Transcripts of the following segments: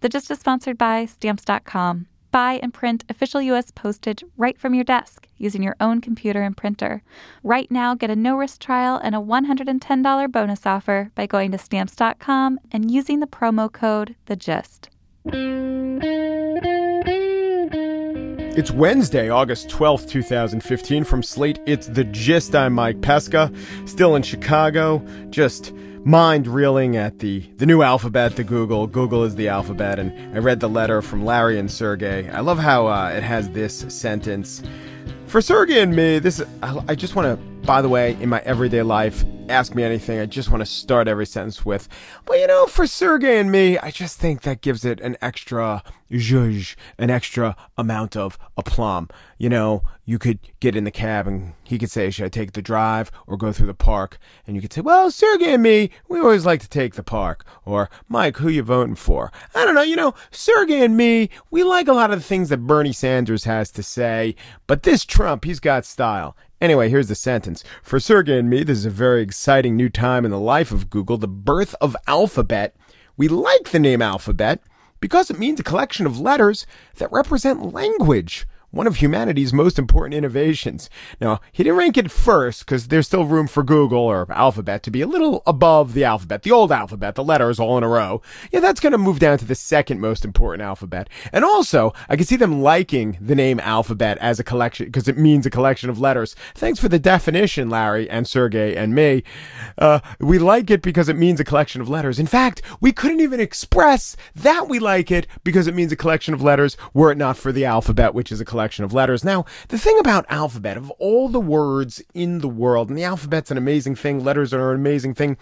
The Gist is sponsored by Stamps.com. Buy and print official U.S. postage right from your desk using your own computer and printer. Right now, get a no risk trial and a $110 bonus offer by going to Stamps.com and using the promo code The Gist. It's Wednesday, August 12th, 2015. From Slate, it's The Gist. I'm Mike Pesca, still in Chicago, just mind reeling at the, the new alphabet, the Google. Google is the alphabet. And I read the letter from Larry and Sergey. I love how uh, it has this sentence. For Sergey and me, this I, I just want to, by the way, in my everyday life, ask me anything. I just want to start every sentence with, well, you know, for Sergey and me, I just think that gives it an extra zhuzh, an extra amount of aplomb. You know, you could get in the cab and he could say, should I take the drive or go through the park? And you could say, well, Sergey and me, we always like to take the park. Or, Mike, who you voting for? I don't know, you know, Sergey and me, we like a lot of the things that Bernie Sanders has to say, but this Trump, he's got style. Anyway, here's the sentence. For Sergey and me, this is a very exciting new time in the life of Google, the birth of Alphabet. We like the name Alphabet because it means a collection of letters that represent language one of humanity's most important innovations. Now, he didn't rank it first because there's still room for Google or Alphabet to be a little above the alphabet, the old alphabet, the letters all in a row. Yeah, that's going to move down to the second most important alphabet. And also, I can see them liking the name Alphabet as a collection because it means a collection of letters. Thanks for the definition, Larry and Sergey and me. Uh, we like it because it means a collection of letters. In fact, we couldn't even express that we like it because it means a collection of letters were it not for the alphabet, which is a collection collection of letters. Now, the thing about alphabet, of all the words in the world, and the alphabet's an amazing thing, letters are an amazing thing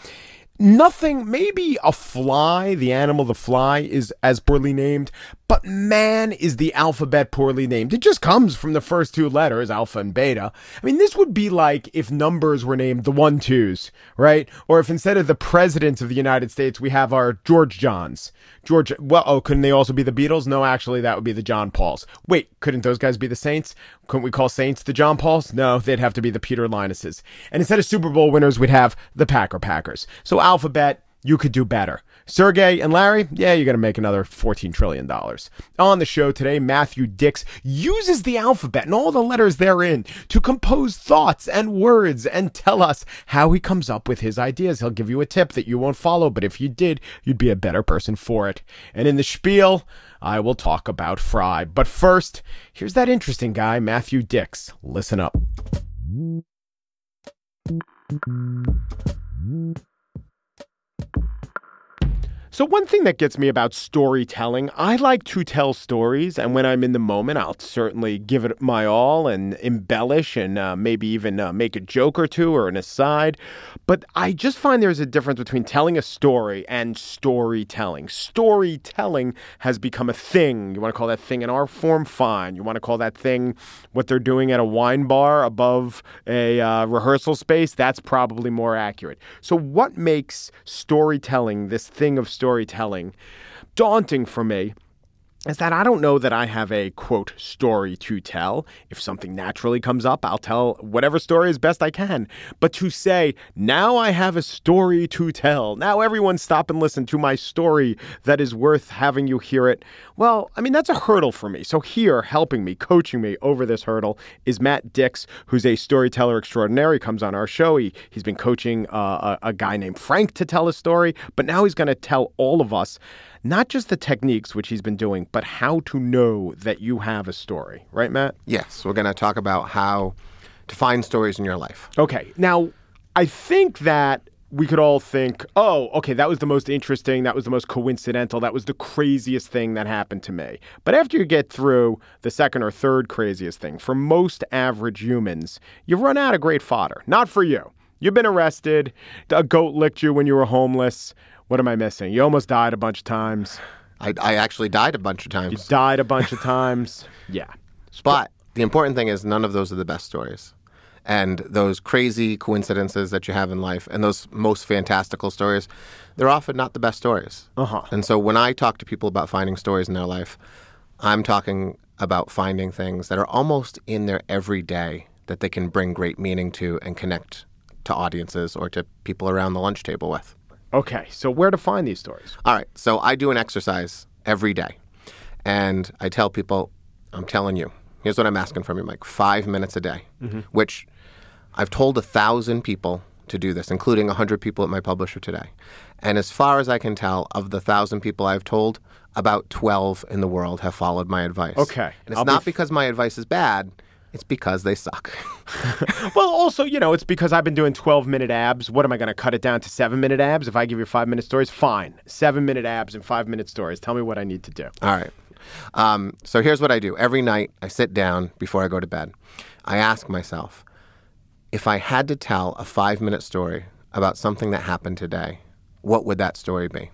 nothing, maybe a fly, the animal, the fly is as poorly named, but man is the alphabet poorly named. It just comes from the first two letters, alpha and beta. I mean, this would be like if numbers were named the one twos, right? Or if instead of the presidents of the United States, we have our George Johns. George, well, oh, couldn't they also be the Beatles? No, actually, that would be the John Pauls. Wait, couldn't those guys be the Saints? Couldn't we call Saints the John Pauls? No, they'd have to be the Peter Linuses. And instead of Super Bowl winners, we'd have the Packer Packers. So alphabet, you could do better. Sergey and Larry, yeah, you're going to make another $14 trillion. On the show today, Matthew Dicks uses the alphabet and all the letters therein to compose thoughts and words and tell us how he comes up with his ideas. He'll give you a tip that you won't follow, but if you did, you'd be a better person for it. And in the spiel, I will talk about Fry. But first, here's that interesting guy, Matthew Dicks. Listen up. So, one thing that gets me about storytelling, I like to tell stories. And when I'm in the moment, I'll certainly give it my all and embellish and uh, maybe even uh, make a joke or two or an aside. But I just find there's a difference between telling a story and storytelling. Storytelling has become a thing. You want to call that thing an art form? Fine. You want to call that thing what they're doing at a wine bar above a uh, rehearsal space? That's probably more accurate. So, what makes storytelling this thing of storytelling? Storytelling daunting for me is that I don't know that I have a quote story to tell. If something naturally comes up, I'll tell whatever story as best I can. But to say, now I have a story to tell, now everyone stop and listen to my story that is worth having you hear it, well, I mean, that's a hurdle for me. So here, helping me, coaching me over this hurdle is Matt Dicks, who's a storyteller extraordinary, comes on our show. He, he's been coaching uh, a, a guy named Frank to tell a story, but now he's going to tell all of us not just the techniques, which he's been doing, but how to know that you have a story. Right, Matt? Yes. We're going to talk about how to find stories in your life. Okay. Now, I think that we could all think, oh, okay, that was the most interesting, that was the most coincidental, that was the craziest thing that happened to me. But after you get through the second or third craziest thing, for most average humans, you run out of great fodder. Not for you. You've been arrested, a goat licked you when you were homeless, what am I missing? You almost died a bunch of times. I, I actually died a bunch of times. You died a bunch of times. Yeah. But the important thing is none of those are the best stories. And those crazy coincidences that you have in life and those most fantastical stories, they're often not the best stories. Uh-huh. And so when I talk to people about finding stories in their life, I'm talking about finding things that are almost in their everyday that they can bring great meaning to and connect to audiences or to people around the lunch table with. Okay, so where to find these stories? All right, so I do an exercise every day. And I tell people, I'm telling you, here's what I'm asking from you, Mike five minutes a day, mm-hmm. which I've told a thousand people to do this, including a 100 people at my publisher today. And as far as I can tell, of the thousand people I've told, about 12 in the world have followed my advice. Okay. And it's I'll be not f- because my advice is bad, it's because they suck. Well, also, you know, it's because I've been doing 12 minute abs. What am I going to cut it down to seven minute abs? If I give you five minute stories, fine. Seven minute abs and five minute stories. Tell me what I need to do. All right. Um, so here's what I do. Every night, I sit down before I go to bed. I ask myself, if I had to tell a five minute story about something that happened today, what would that story be?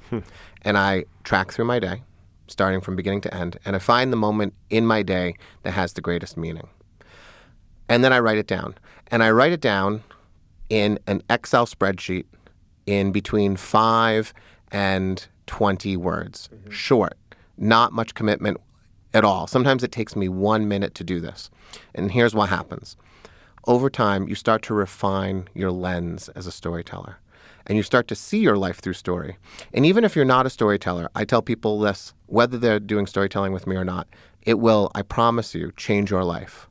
and I track through my day, starting from beginning to end, and I find the moment in my day that has the greatest meaning. And then I write it down. And I write it down in an Excel spreadsheet in between five and 20 words. Mm-hmm. Short, not much commitment at all. Sometimes it takes me one minute to do this. And here's what happens over time, you start to refine your lens as a storyteller. And you start to see your life through story. And even if you're not a storyteller, I tell people this whether they're doing storytelling with me or not, it will, I promise you, change your life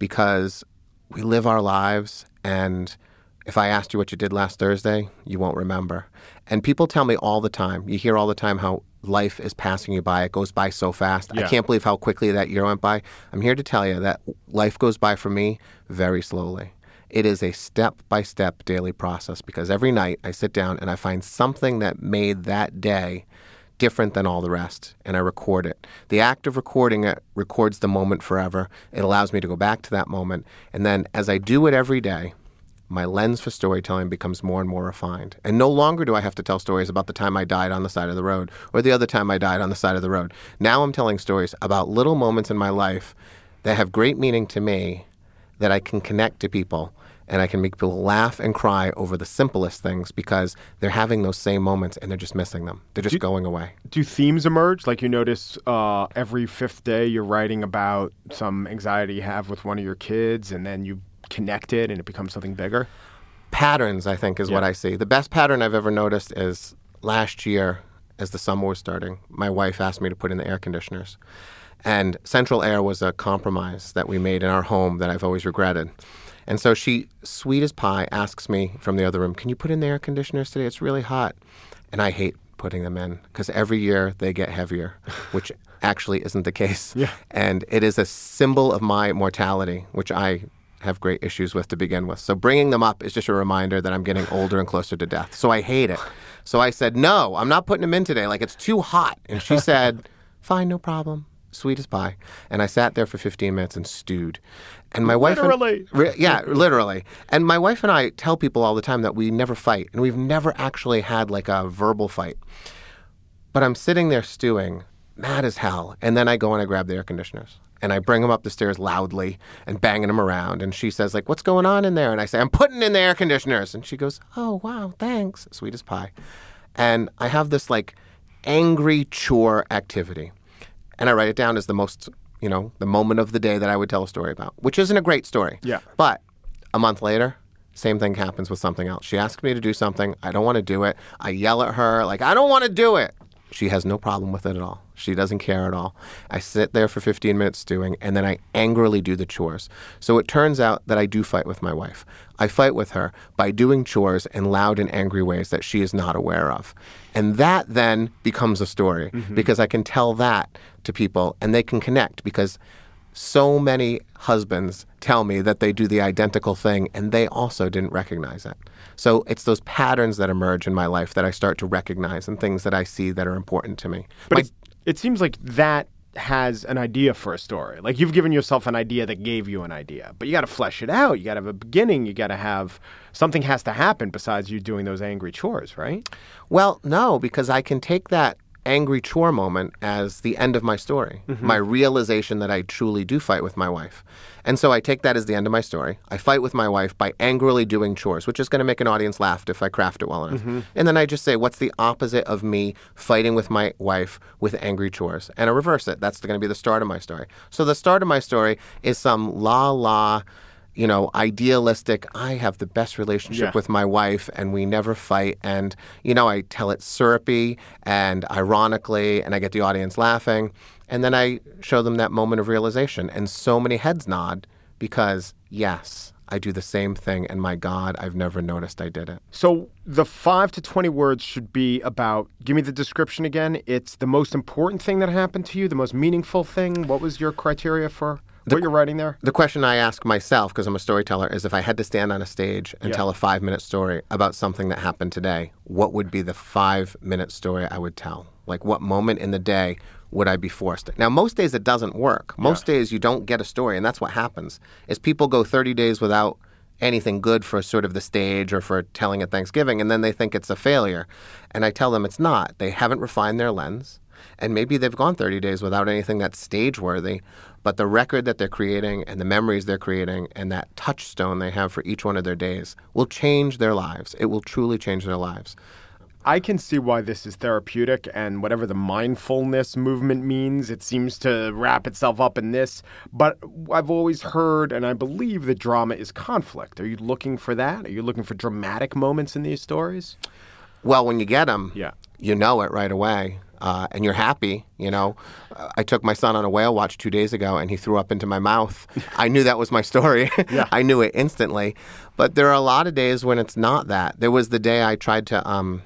because we live our lives and if I asked you what you did last Thursday, you won't remember. And people tell me all the time, you hear all the time how life is passing you by. It goes by so fast. I can't believe how quickly that year went by. I'm here to tell you that life goes by for me very slowly. It is a step by step daily process because every night I sit down and I find something that made that day different than all the rest, and I record it. The act of recording it records the moment forever. It allows me to go back to that moment. And then as I do it every day, my lens for storytelling becomes more and more refined. And no longer do I have to tell stories about the time I died on the side of the road or the other time I died on the side of the road. Now I'm telling stories about little moments in my life that have great meaning to me that I can connect to people and I can make people laugh and cry over the simplest things because they're having those same moments and they're just missing them. They're just going away. Do themes emerge? Like you notice uh, every fifth day you're writing about some anxiety you have with one of your kids, and then you connect it and it becomes something bigger? patterns, I think, is what I see. The best pattern I've ever noticed is last year, as the summer was starting, my wife asked me to put in the air conditioners. And central air was a compromise that we made in our home that I've always regretted. And so she, sweet as pie, asks me from the other room, Can you put in the air conditioners today? It's really hot. And I hate putting them in because every year they get heavier, which actually isn't the case. Yeah. And it is a symbol of my mortality, which I have great issues with to begin with. So bringing them up is just a reminder that I'm getting older and closer to death. So I hate it. So I said, no, I'm not putting them in today. Like it's too hot. And she said, fine, no problem. Sweet as pie. And I sat there for 15 minutes and stewed. And my wife. Literally. And, Re- yeah, literally. And my wife and I tell people all the time that we never fight. And we've never actually had like a verbal fight. But I'm sitting there stewing, mad as hell. And then I go and I grab the air conditioners. And I bring them up the stairs loudly and banging them around. And she says, like, what's going on in there? And I say, I'm putting in the air conditioners. And she goes, oh, wow, thanks. Sweet as pie. And I have this like angry chore activity. And I write it down as the most, you know, the moment of the day that I would tell a story about, which isn't a great story. Yeah. But a month later, same thing happens with something else. She asks me to do something. I don't want to do it. I yell at her, like, I don't want to do it. She has no problem with it at all. She doesn't care at all. I sit there for 15 minutes doing, and then I angrily do the chores. So it turns out that I do fight with my wife. I fight with her by doing chores in loud and angry ways that she is not aware of. And that then becomes a story mm-hmm. because I can tell that to people and they can connect because so many husbands tell me that they do the identical thing and they also didn't recognize it. So it's those patterns that emerge in my life that I start to recognize and things that I see that are important to me. But My- it seems like that has an idea for a story. Like you've given yourself an idea that gave you an idea, but you got to flesh it out. You got to have a beginning. You got to have something has to happen besides you doing those angry chores, right? Well, no, because I can take that angry chore moment as the end of my story, mm-hmm. my realization that I truly do fight with my wife. And so I take that as the end of my story. I fight with my wife by angrily doing chores, which is going to make an audience laugh if I craft it well enough. Mm-hmm. And then I just say, what's the opposite of me fighting with my wife with angry chores? And I reverse it. That's going to be the start of my story. So the start of my story is some la la you know, idealistic, I have the best relationship Yeah. with my wife and we never fight. And, you know, I tell it syrupy and ironically, and I get the audience laughing. And then I show them that moment of realization. And so many heads nod because, yes, I do the same thing. And my God, I've never noticed I did it. So the five to 20 words should be about, give me the description again. It's the most important thing that happened to you, the most meaningful thing. What was your criteria for what you're writing there? The question I ask myself, because I'm a storyteller, is if I had to stand on a stage and Yeah. tell a five minute story about something that happened today, what would be the five minute story I would tell? Like, what moment in the day would I be forced? Now, most days it doesn't work. Most days you don't get a story, and that's what happens. Is people go 30 days without anything good for sort of the stage or for telling at Thanksgiving, and then they think it's a failure. And I tell them it's not. They haven't refined their lens, and maybe they've gone 30 days without anything that's stage worthy. But the record that they're creating and the memories they're creating and that touchstone they have for each one of their days will change their lives. It will truly change their lives. I can see why this is therapeutic and whatever the mindfulness movement means, it seems to wrap itself up in this. But I've always heard and I believe that drama is conflict. Are you looking for that? Are you looking for dramatic moments in these stories? Well, when you get them, Yeah. you know it right away. Uh, and you're happy, you know. I took my son on a whale watch two days ago, and he threw up into my mouth. I knew that was my story. Yeah. I knew it instantly. But there are a lot of days when it's not that. There was the day I tried to. Um,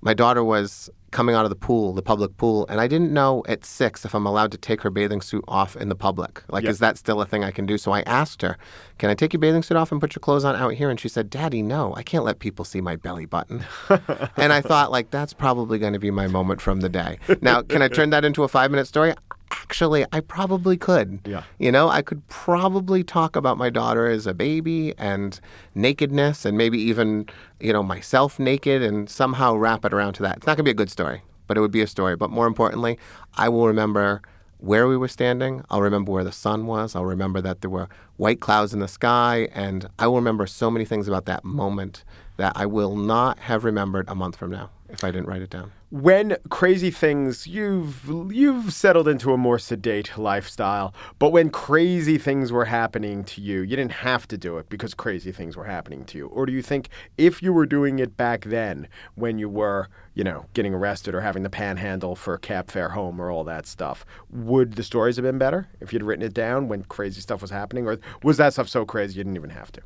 my daughter was coming out of the pool, the public pool, and I didn't know at six if I'm allowed to take her bathing suit off in the public. Like, Yeah. is that still a thing I can do? So I asked her, "Can I take your bathing suit off and put your clothes on out here?" And she said, "Daddy, no, I can't let people see my belly button." and I thought, like, that's probably going to be my moment from the day. Now, can I turn that into a five minute story? Actually, I probably could. Yeah. You know, I could probably talk about my daughter as a baby and nakedness and maybe even, you know, myself naked and somehow wrap it around to that. It's not going to be a good story, but it would be a story. But more importantly, I will remember where we were standing. I'll remember where the sun was. I'll remember that there were white clouds in the sky. And I will remember so many things about that moment that I will not have remembered a month from now if I didn't write it down. When crazy things you've you've settled into a more sedate lifestyle but when crazy things were happening to you you didn't have to do it because crazy things were happening to you. Or do you think if you were doing it back then when you were you know getting arrested or having the panhandle for cab fare home or all that stuff would the stories have been better if you'd written it down when crazy stuff was happening? Or was that stuff so crazy you didn't even have to?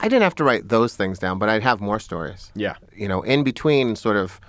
I didn't have to write those things down, but I'd have more stories. yeah. You know, in between sort of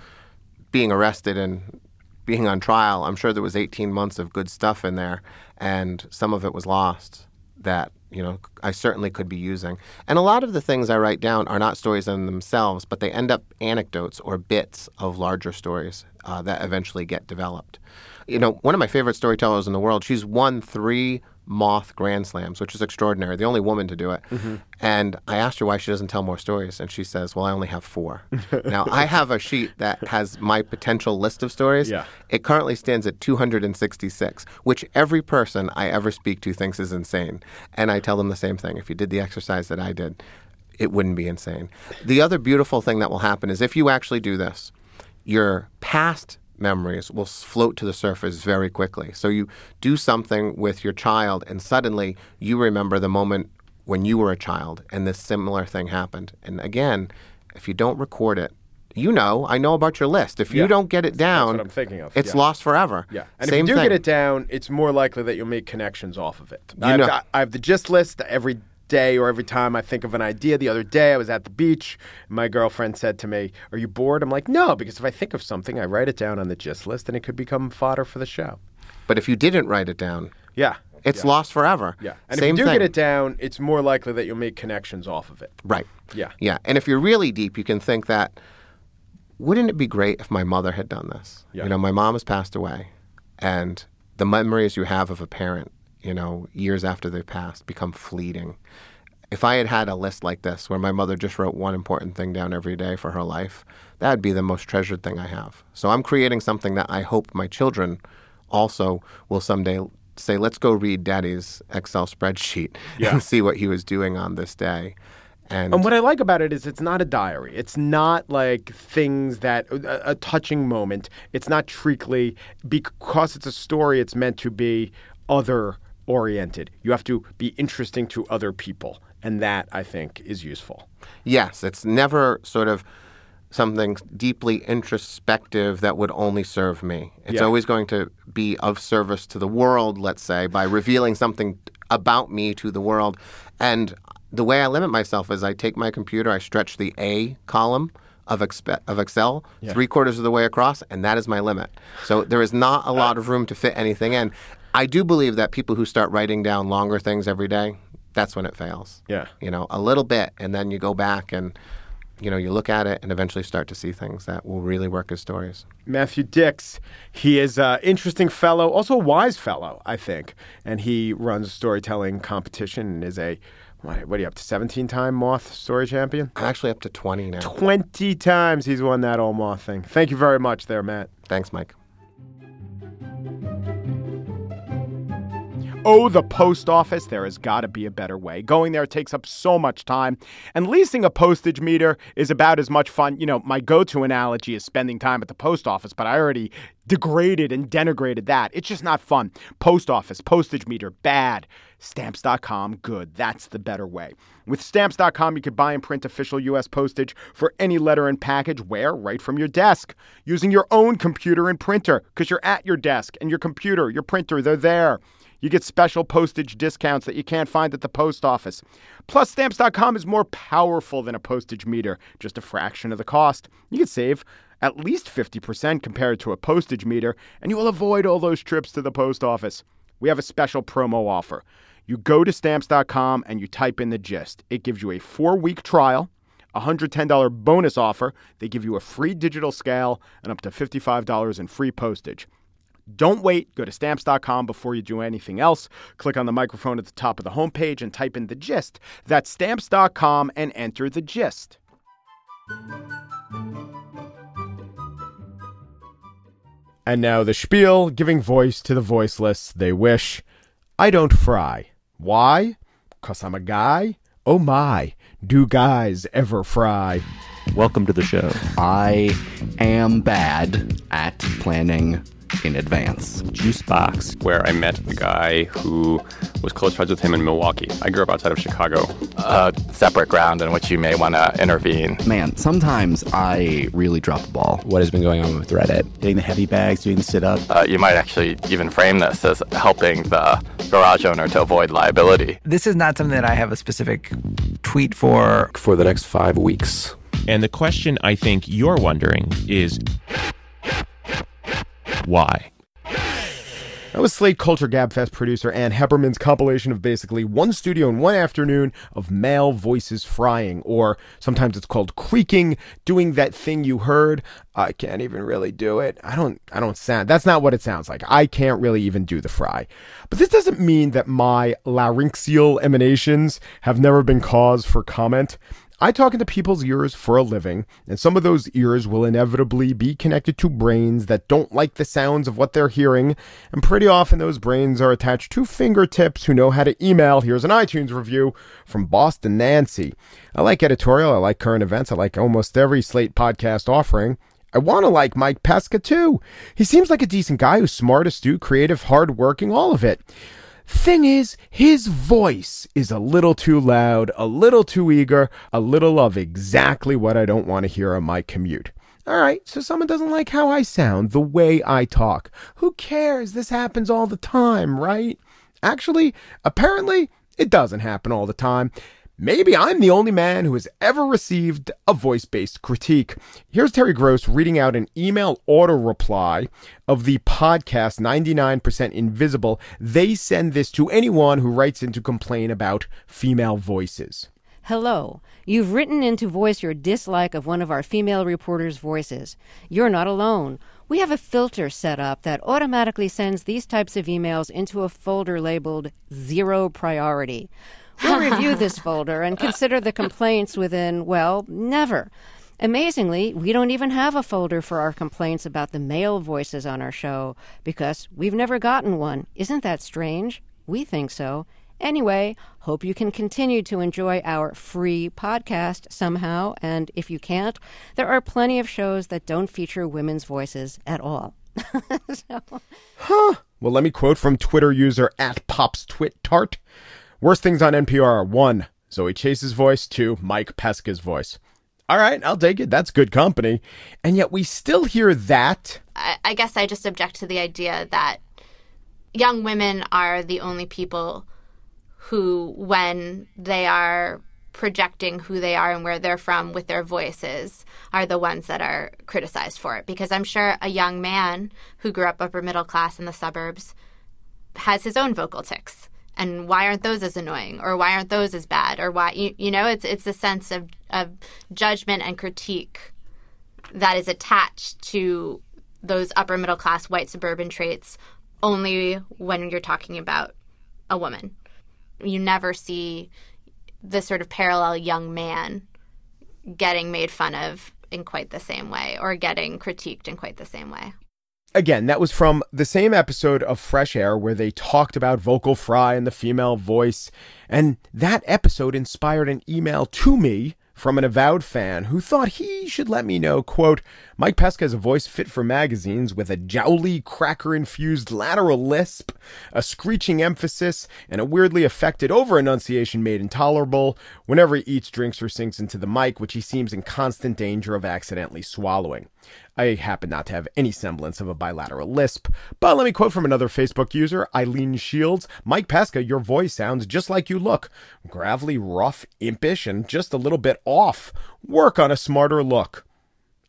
being arrested and being on trial, I'm sure there was 18 months of good stuff in there, and some of it was lost that, you know, I certainly could be using. And a lot of the things I write down are not stories in themselves, but they end up anecdotes or bits of larger stories uh, that eventually get developed. You know, one of my favorite storytellers in the world, she's won three Moth Grand Slams, which is extraordinary, the only woman to do it. Mm-hmm. And I asked her why she doesn't tell more stories, and she says, Well, I only have four. now, I have a sheet that has my potential list of stories. Yeah. It currently stands at 266, which every person I ever speak to thinks is insane. And I tell them the same thing. If you did the exercise that I did, it wouldn't be insane. The other beautiful thing that will happen is if you actually do this, your past memories will float to the surface very quickly. So you do something with your child, and suddenly you remember the moment when you were a child and this similar thing happened. And again, if you don't record it, you know, I know about your list. If you Yeah. don't get it down, what I'm thinking of, It's yeah. lost forever. Yeah, and Same if you do thing. get it down, it's more likely that you'll make connections off of it. I've know- got- I have the gist list every day or every time I think of an idea. The other day, I was at the beach. My girlfriend said to me, "Are you bored?" I'm like, "No," because if I think of something, I write it down on the gist list, and it could become fodder for the show. But if you didn't write it down, Yeah, it's yeah. lost forever. Yeah, and Same if you do thing. get it down, it's more likely that you'll make connections off of it. Right. Yeah. Yeah. And if you're really deep, you can think that wouldn't it be great if my mother had done this? Yeah. You know, my mom has passed away, and the memories you have of a parent, you know, years after they passed become fleeting. If I had had a list like this where my mother just wrote one important thing down every day for her life, that would be the most treasured thing I have. So I'm creating something that I hope my children also will someday say, let's go read daddy's Excel spreadsheet Yeah. and see what he was doing on this day. And, And what I like about it is it's not a diary. It's not like things that a, a touching moment. It's not treacly because it's a story. It's meant to be other oriented. You have to be interesting to other people. And that, I think, is useful. Yes, it's never sort of something deeply introspective that would only serve me. It's Yeah. always going to be of service to the world, let's say, by revealing something about me to the world. And the way I limit myself is I take my computer, I stretch the A column of, expe- of Excel three quarters of the way across, and that is my limit. So there is not a lot of room to fit anything in. I do believe that people who start writing down longer things every day, that's when it fails Yeah. you know, a little bit, and then you go back and, you know, you look at it and eventually start to see things that will really work as stories. Matthew Dicks. He is an interesting fellow, also a wise fellow, I think. And he runs a storytelling competition and is a, what, what are you up to, 17 time Moth story champion? I'm actually up to 20 now. 20 times he's won that old Moth thing. Thank you very much there, Matt. Thanks, Mike. Oh, the post office. There has got to be a better way. Going there takes up so much time. And leasing a postage meter is about as much fun. You know, my go to analogy is spending time at the post office, but I already degraded and denigrated that. It's just not fun. Post office, postage meter, bad. Stamps.com, good. That's the better way. With Stamps.com, you could buy and print official U.S. postage for any letter and package where? Right from your desk, using your own computer and printer, because you're at your desk and your computer, your printer, they're there. You get special postage discounts that you can't find at the post office. Plus, stamps.com is more powerful than a postage meter, just a fraction of the cost. You can save at least 50% compared to a postage meter, and you will avoid all those trips to the post office. We have a special promo offer. You go to stamps.com and you type in the gist. It gives you a four week trial, a $110 bonus offer. They give you a free digital scale and up to $55 in free postage. Don't wait. Go to stamps.com before you do anything else. Click on the microphone at the top of the homepage and type in the gist. That's stamps.com and enter the gist. And now the spiel giving voice to the voiceless. They wish. I don't fry. Why? Cause I'm a guy? Oh my, do guys ever fry? Welcome to the show. I am bad at planning in advance. Juicebox. where I met a guy who was close friends with him in Milwaukee. I grew up outside of Chicago. uh, separate ground in which you may want to intervene. Man, sometimes I really drop the ball. what has been going on with Reddit. Getting the heavy bags, doing the sit up. Uh, you might actually even frame this as helping the garage owner to avoid liability. This is not something that I have a specific tweet for. For the next five weeks, And the question I think you're wondering is why? That was Slate Culture Gabfest producer Ann Heppermann's compilation of basically one studio and one afternoon of male voices frying, or sometimes it's called creaking, doing that thing you heard. I can't even really do it. I don't. I don't sound. That's not what it sounds like. I can't really even do the fry. But this doesn't mean that my laryngeal emanations have never been cause for comment. I talk into people's ears for a living, and some of those ears will inevitably be connected to brains that don't like the sounds of what they're hearing, and pretty often those brains are attached to fingertips who know how to email. Here's an iTunes review from Boston Nancy. I like editorial, I like current events, I like almost every Slate podcast offering. I want to like Mike Pesca too. He seems like a decent guy who's smart, astute, creative, hardworking, all of it. Thing is, his voice is a little too loud, a little too eager, a little of exactly what I don't want to hear on my commute. All right, so someone doesn't like how I sound, the way I talk. Who cares? This happens all the time, right? Actually, apparently, it doesn't happen all the time. Maybe I'm the only man who has ever received a voice based critique. Here's Terry Gross reading out an email auto reply of the podcast 99% Invisible. They send this to anyone who writes in to complain about female voices. Hello. You've written in to voice your dislike of one of our female reporters' voices. You're not alone. We have a filter set up that automatically sends these types of emails into a folder labeled zero priority. We'll review this folder and consider the complaints within, well, never. Amazingly, we don't even have a folder for our complaints about the male voices on our show because we've never gotten one. Isn't that strange? We think so. Anyway, hope you can continue to enjoy our free podcast somehow. And if you can't, there are plenty of shows that don't feature women's voices at all. So- Huh? Well, let me quote from Twitter user at PopsTwitTart. Worst things on NPR are one, Zoe Chace's voice, two, Mike Pesca's voice. All right, I'll take it. That's good company. And yet we still hear that. I, I guess I just object to the idea that young women are the only people who, when they are projecting who they are and where they're from with their voices, are the ones that are criticized for it. Because I'm sure a young man who grew up upper middle class in the suburbs has his own vocal tics. And why aren't those as annoying, or why aren't those as bad, or why you, you know it's it's a sense of of judgment and critique that is attached to those upper middle class white suburban traits only when you're talking about a woman. You never see the sort of parallel young man getting made fun of in quite the same way or getting critiqued in quite the same way. Again, that was from the same episode of Fresh Air where they talked about vocal fry and the female voice. And that episode inspired an email to me from an avowed fan who thought he should let me know, quote, Mike Pesca has a voice fit for magazines with a jowly, cracker-infused lateral lisp, a screeching emphasis, and a weirdly affected over-enunciation made intolerable whenever he eats, drinks, or sings into the mic, which he seems in constant danger of accidentally swallowing. I happen not to have any semblance of a bilateral lisp, but let me quote from another Facebook user, Eileen Shields. Mike Pesca, your voice sounds just like you look. Gravelly, rough, impish, and just a little bit off. Work on a smarter look.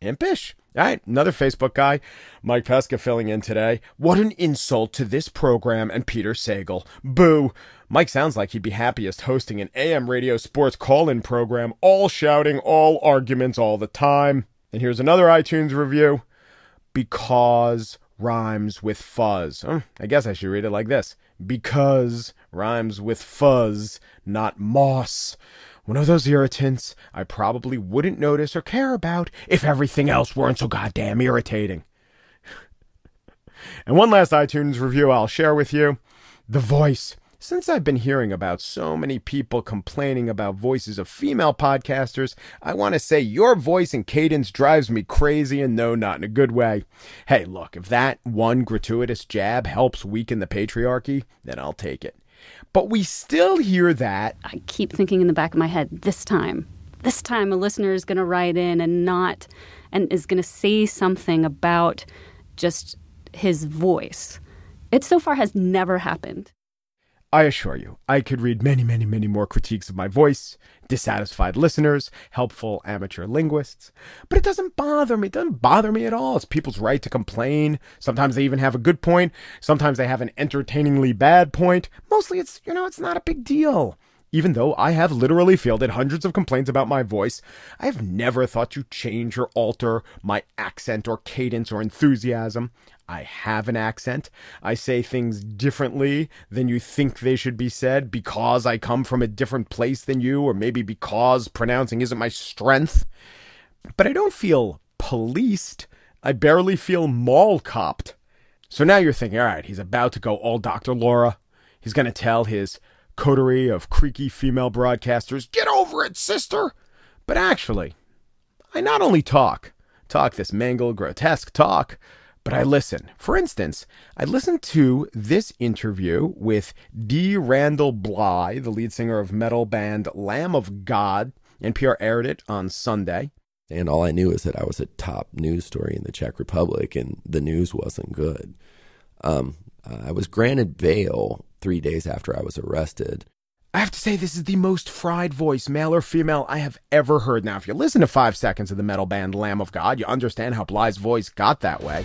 Impish? All right, another Facebook guy. Mike Pesca filling in today. What an insult to this program and Peter Sagal. Boo. Mike sounds like he'd be happiest hosting an AM radio sports call in program, all shouting, all arguments all the time. And here's another iTunes review because rhymes with fuzz. Oh, I guess I should read it like this because rhymes with fuzz, not moss. One of those irritants I probably wouldn't notice or care about if everything else weren't so goddamn irritating. and one last iTunes review I'll share with you The Voice since I've been hearing about so many people complaining about voices of female podcasters, I want to say your voice and cadence drives me crazy and no, not in a good way. Hey, look, if that one gratuitous jab helps weaken the patriarchy, then I'll take it. But we still hear that. I keep thinking in the back of my head, this time, this time a listener is going to write in and not, and is going to say something about just his voice. It so far has never happened. I assure you, I could read many, many, many more critiques of my voice, dissatisfied listeners, helpful amateur linguists. But it doesn't bother me. It doesn't bother me at all. It's people's right to complain. Sometimes they even have a good point. Sometimes they have an entertainingly bad point. Mostly it's, you know, it's not a big deal. Even though I have literally fielded hundreds of complaints about my voice, I have never thought to change or alter my accent or cadence or enthusiasm. I have an accent. I say things differently than you think they should be said because I come from a different place than you, or maybe because pronouncing isn't my strength. But I don't feel policed. I barely feel mall copped. So now you're thinking, all right, he's about to go all Dr. Laura. He's going to tell his coterie of creaky female broadcasters, get over it, sister. But actually, I not only talk, talk this mangled, grotesque talk, but I listen. For instance, I listened to this interview with D. Randall Blythe, the lead singer of metal band Lamb of God. NPR aired it on Sunday. And all I knew is that I was a top news story in the Czech Republic, and the news wasn't good. Um, I was granted bail three days after I was arrested. I have to say, this is the most fried voice, male or female, I have ever heard. Now, if you listen to five seconds of the metal band Lamb of God, you understand how Blythe's voice got that way.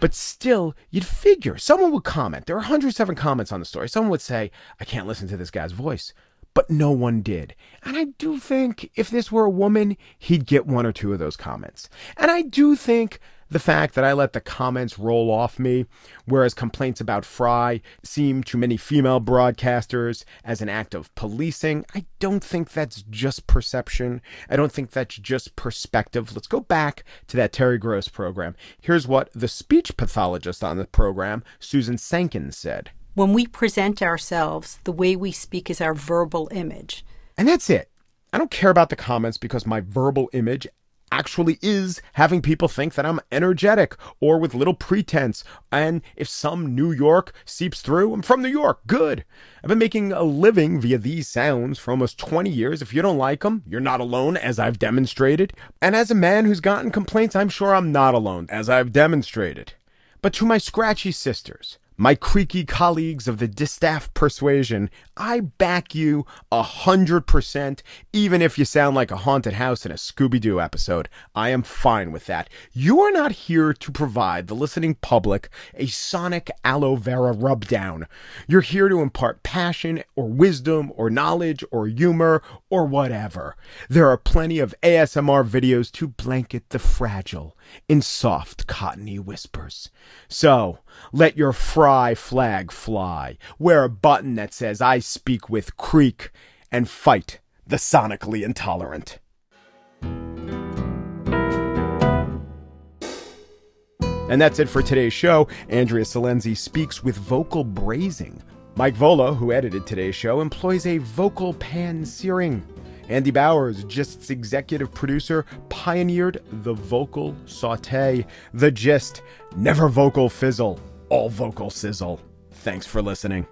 But still, you'd figure someone would comment. There are 107 comments on the story. Someone would say, I can't listen to this guy's voice. But no one did. And I do think if this were a woman, he'd get one or two of those comments. And I do think the fact that I let the comments roll off me, whereas complaints about Fry seem to many female broadcasters as an act of policing. I don't think that's just perception. I don't think that's just perspective. Let's go back to that Terry Gross program. Here's what the speech pathologist on the program, Susan Sankin, said. When we present ourselves, the way we speak is our verbal image. And that's it. I don't care about the comments because my verbal image actually is having people think that I'm energetic or with little pretense. And if some New York seeps through, I'm from New York. Good. I've been making a living via these sounds for almost 20 years. If you don't like them, you're not alone, as I've demonstrated. And as a man who's gotten complaints, I'm sure I'm not alone, as I've demonstrated. But to my scratchy sisters, my creaky colleagues of the distaff persuasion, I back you a hundred percent, even if you sound like a haunted house in a Scooby Doo episode. I am fine with that. You are not here to provide the listening public a sonic aloe vera rubdown. You're here to impart passion or wisdom or knowledge or humor or whatever. There are plenty of ASMR videos to blanket the fragile in soft, cottony whispers. So, let your fry flag fly. Wear a button that says, I speak with Creek, and fight the sonically intolerant. And that's it for today's show. Andrea Silenzi speaks with vocal brazing. Mike Vuolo, who edited today's show, employs a vocal pan searing. Andy Bowers, Gist's executive producer, pioneered the vocal saute. The Gist, never vocal fizzle, all vocal sizzle. Thanks for listening.